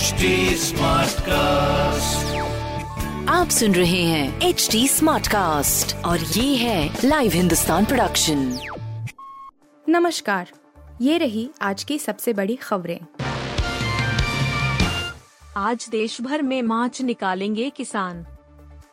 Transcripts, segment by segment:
HD Smartcast. आप सुन रहे हैं एच डी स्मार्ट कास्ट और ये है लाइव हिंदुस्तान प्रोडक्शन नमस्कार ये रही आज की सबसे बड़ी खबरें। आज देश भर में मार्च निकालेंगे किसान।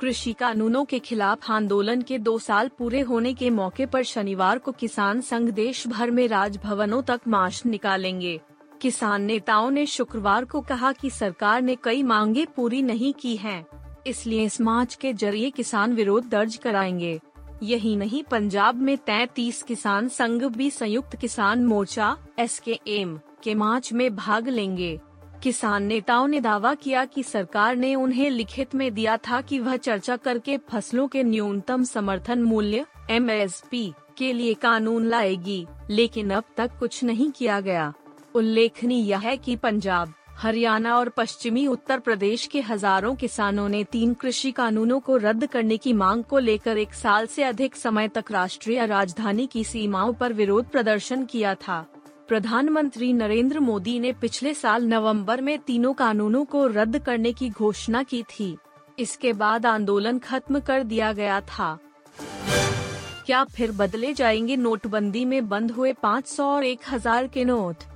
कृषि कानूनों के खिलाफ आंदोलन के दो साल पूरे होने के मौके पर शनिवार को किसान संघ देश भर में राजभवनों तक मार्च निकालेंगे। किसान नेताओं ने शुक्रवार को कहा कि सरकार ने कई मांगे पूरी नहीं की हैं, इसलिए इस मार्च के ज़रिए किसान विरोध दर्ज कराएँगे। यही नहीं पंजाब में तैतीस किसान संघ भी संयुक्त किसान मोर्चा एस के एम के मार्च में भाग लेंगे। किसान नेताओं ने दावा किया कि सरकार ने उन्हें लिखित में दिया था कि वह चर्चा करके फ़सलों के न्यूनतम समर्थन मूल्य एमएसपी के लिए कानून लाएगी लेकिन अब तक कुछ नहीं किया गया। उल्लेखनीय है कि पंजाब, हरियाणा और पश्चिमी उत्तर प्रदेश के हज़ारों किसानों ने तीन कृषि कानूनों को रद्द करने की मांग को लेकर एक साल से अधिक समय तक राष्ट्रीय राजधानी की सीमाओं पर विरोध प्रदर्शन किया था। प्रधानमंत्री नरेंद्र मोदी ने पिछले साल नवंबर में तीनों कानूनों को रद्द करने की घोषणा की थी। इसके बाद आंदोलन खत्म कर दिया गया था। क्या फिर बदले जाएँगे नोटबंदी में बंद हुए 500 और 1000 के नोट?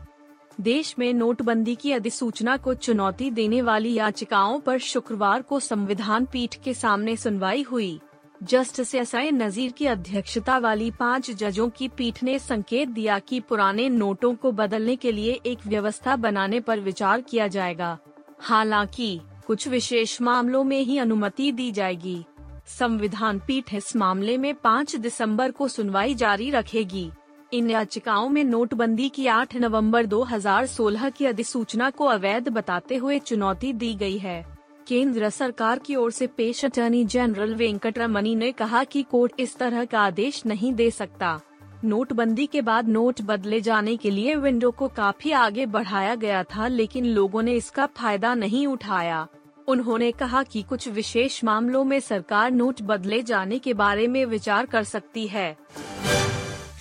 देश में नोटबंदी की अधिसूचना को चुनौती देने वाली याचिकाओं पर शुक्रवार को संविधान पीठ के सामने सुनवाई हुई। जस्टिस एस आई नजीर की अध्यक्षता वाली पाँच जजों की पीठ ने संकेत दिया कि पुराने नोटों को बदलने के लिए एक व्यवस्था बनाने पर विचार किया जाएगा। हालाँकि, कुछ विशेष मामलों में ही अनुमति दी जाएगी। संविधान पीठ इस मामले में 5 दिसंबर को सुनवाई जारी रखेगी। इन याचिकाओं में नोटबंदी की 8 नवंबर 2016 की अधिसूचना को अवैध बताते हुए चुनौती दी गई है। केंद्र सरकार की ओर से पेश अटर्नी जनरल वेंकटरमनी ने कहा कि कोर्ट इस तरह का आदेश नहीं दे सकता। नोटबंदी के बाद नोट बदले जाने के लिए विंडो को काफ़ी आगे बढ़ाया गया था, लेकिन लोगों ने इसका फ़ायदा नहीं उठाया। उन्होंने कहा कि कुछ विशेष मामलों में सरकार नोट बदले जाने के बारे में विचार कर सकती है।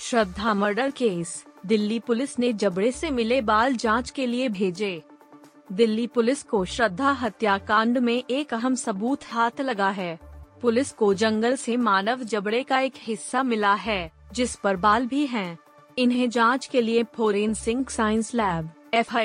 Shraddha murder case. Delhi police ने जबड़े से मिले बाल जाँच के लिए भेजे। दिल्ली पुलिस को श्रद्धा हत्याकांड में एक अहम सबूत हाथ लगा है। पुलिस को जंगल से मानव जबड़े का एक हिस्सा मिला है, जिस पर बाल भी हैं। इन्हें जाँच के लिए फोरेंसिक साइंस लैब एफ़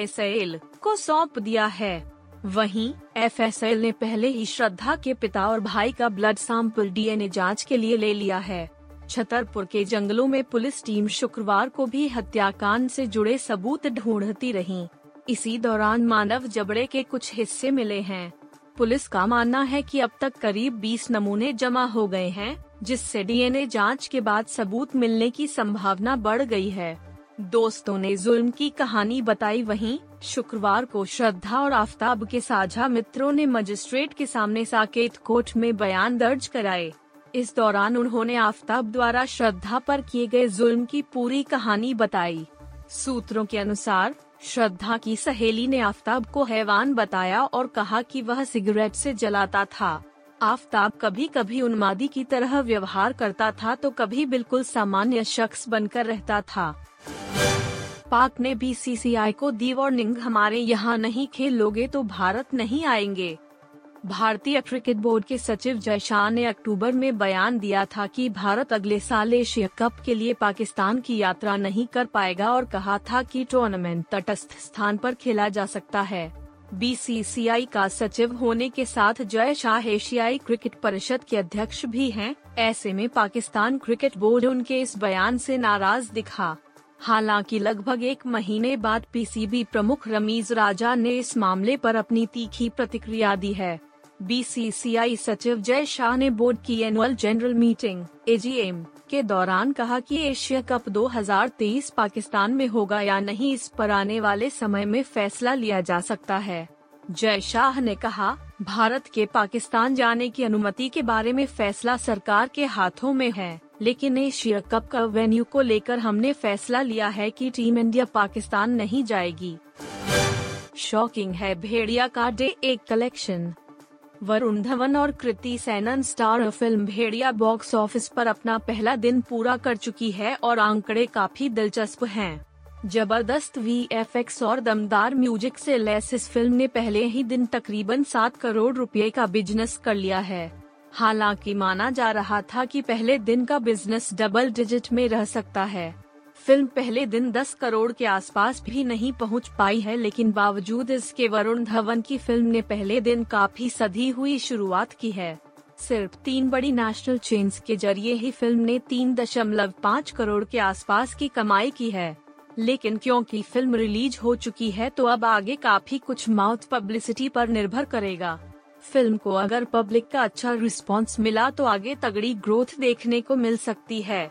को सौंप दिया है। वहीं एफएसएल ने पहले ही श्रद्धा के पिता और भाई का ब्लड सैंपल डीएनए जाँच के लिए ले लिया है। छतरपुर के जंगलों में पुलिस टीम शुक्रवार को भी हत्याकांड से जुड़े सबूत ढूंढती रही। इसी दौरान मानव जबड़े के कुछ हिस्से मिले हैं। पुलिस का मानना है कि अब तक करीब 20 नमूने जमा हो गए हैं, जिससे डीएनए जाँच के बाद सबूत मिलने की संभावना बढ़ गई है। दोस्तों ने जुल्म की कहानी बताई वहीं, शुक्रवार को श्रद्धा और आफ्ताब के साझा मित्रों ने मजिस्ट्रेट के सामने साकेत कोर्ट में बयान दर्ज कराए। इस दौरान उन्होंने आफ्ताब द्वारा श्रद्धा पर किए गए जुल्म की पूरी कहानी बताई। सूत्रों के अनुसार, श्रद्धा की सहेली ने आफ्ताब को हैवान बताया और कहा कि वह सिगरेट से जलाता था। आफ्ताब कभी कभी उन्मादी की तरह व्यवहार करता था तो कभी बिल्कुल सामान्य शख्स बनकर रहता था। पाक ने बीसीसीआई को दी वार्निंग, हमारे यहाँ नहीं खेलोगे तो भारत नहीं आएँगे। भारतीय क्रिकेट बोर्ड के सचिव जय शाह ने अक्टूबर में बयान दिया था कि भारत अगले साल एशिया कप के लिए पाकिस्तान की यात्रा नहीं कर पाएगा और कहा था कि टूर्नामेंट तटस्थ स्थान पर खेला जा सकता है। बीसीसीआई का सचिव होने के साथ जय शाह एशियाई क्रिकेट परिषद के अध्यक्ष भी हैं। ऐसे में पाकिस्तान क्रिकेट बोर्ड उनके इस बयान से नाराज़ दिखा। हालाँकि लगभग एक महीने बाद पीसीबी प्रमुख रमीज राजा ने इस मामले पर अपनी तीखी प्रतिक्रिया दी है। बीसीसीआई सचिव जय शाह ने बोर्ड की एनुअल जनरल मीटिंग एजीएम के दौरान कहा कि एशिया कप 2023 पाकिस्तान में होगा या नहीं इस पर आने वाले समय में फैसला लिया जा सकता है। जय शाह ने कहा, भारत के पाकिस्तान जाने की अनुमति के बारे में फैसला सरकार के हाथों में है, लेकिन एशिया कप का वेन्यू को लेकर हमने फैसला लिया है कि टीम इंडिया पाकिस्तान नहीं जाएगी। शॉकिंग है भेड़िया का डे एक कलेक्शन वरुण धवन और Kriti Sanon star film Bhediya box office पर अपना पहला दिन पूरा कर चुकी है और आंकड़े काफ़ी दिलचस्प हैं। ज़बरदस्त वीएफएक्स और दमदार म्यूज़िक से लैस इस फ़िल्म ने पहले ही दिन तकरीबन सात करोड़ रुपए का बिज़नेस कर लिया है हालाँकि माना जा रहा था कि पहले दिन का बिज़नेस डबल डिजिट में रह सकता है फ़िल्म पहले दिन 10 करोड़ के आसपास भी नहीं पहुँच पाई है, लेकिन बावजूद इसके वरुण धवन की फ़िल्म ने पहले दिन काफ़ी सधी हुई शुरुआत की है। सिर्फ़ तीन बड़ी नेशनल चेन्स के ज़रिए ही फ़िल्म ने तीन दशमलव पाँच करोड़ के आसपास की कमाई की है। लेकिन क्योंकि फ़िल्म रिलीज़ हो चुकी है तो अब आगे काफ़ी कुछ माउथ पब्लिसिटी पर निर्भर करेगा। फ़िल्म को अगर पब्लिक का अच्छा रिस्पांस मिला तो आगे तगड़ी ग्रोथ देखने को मिल सकती है।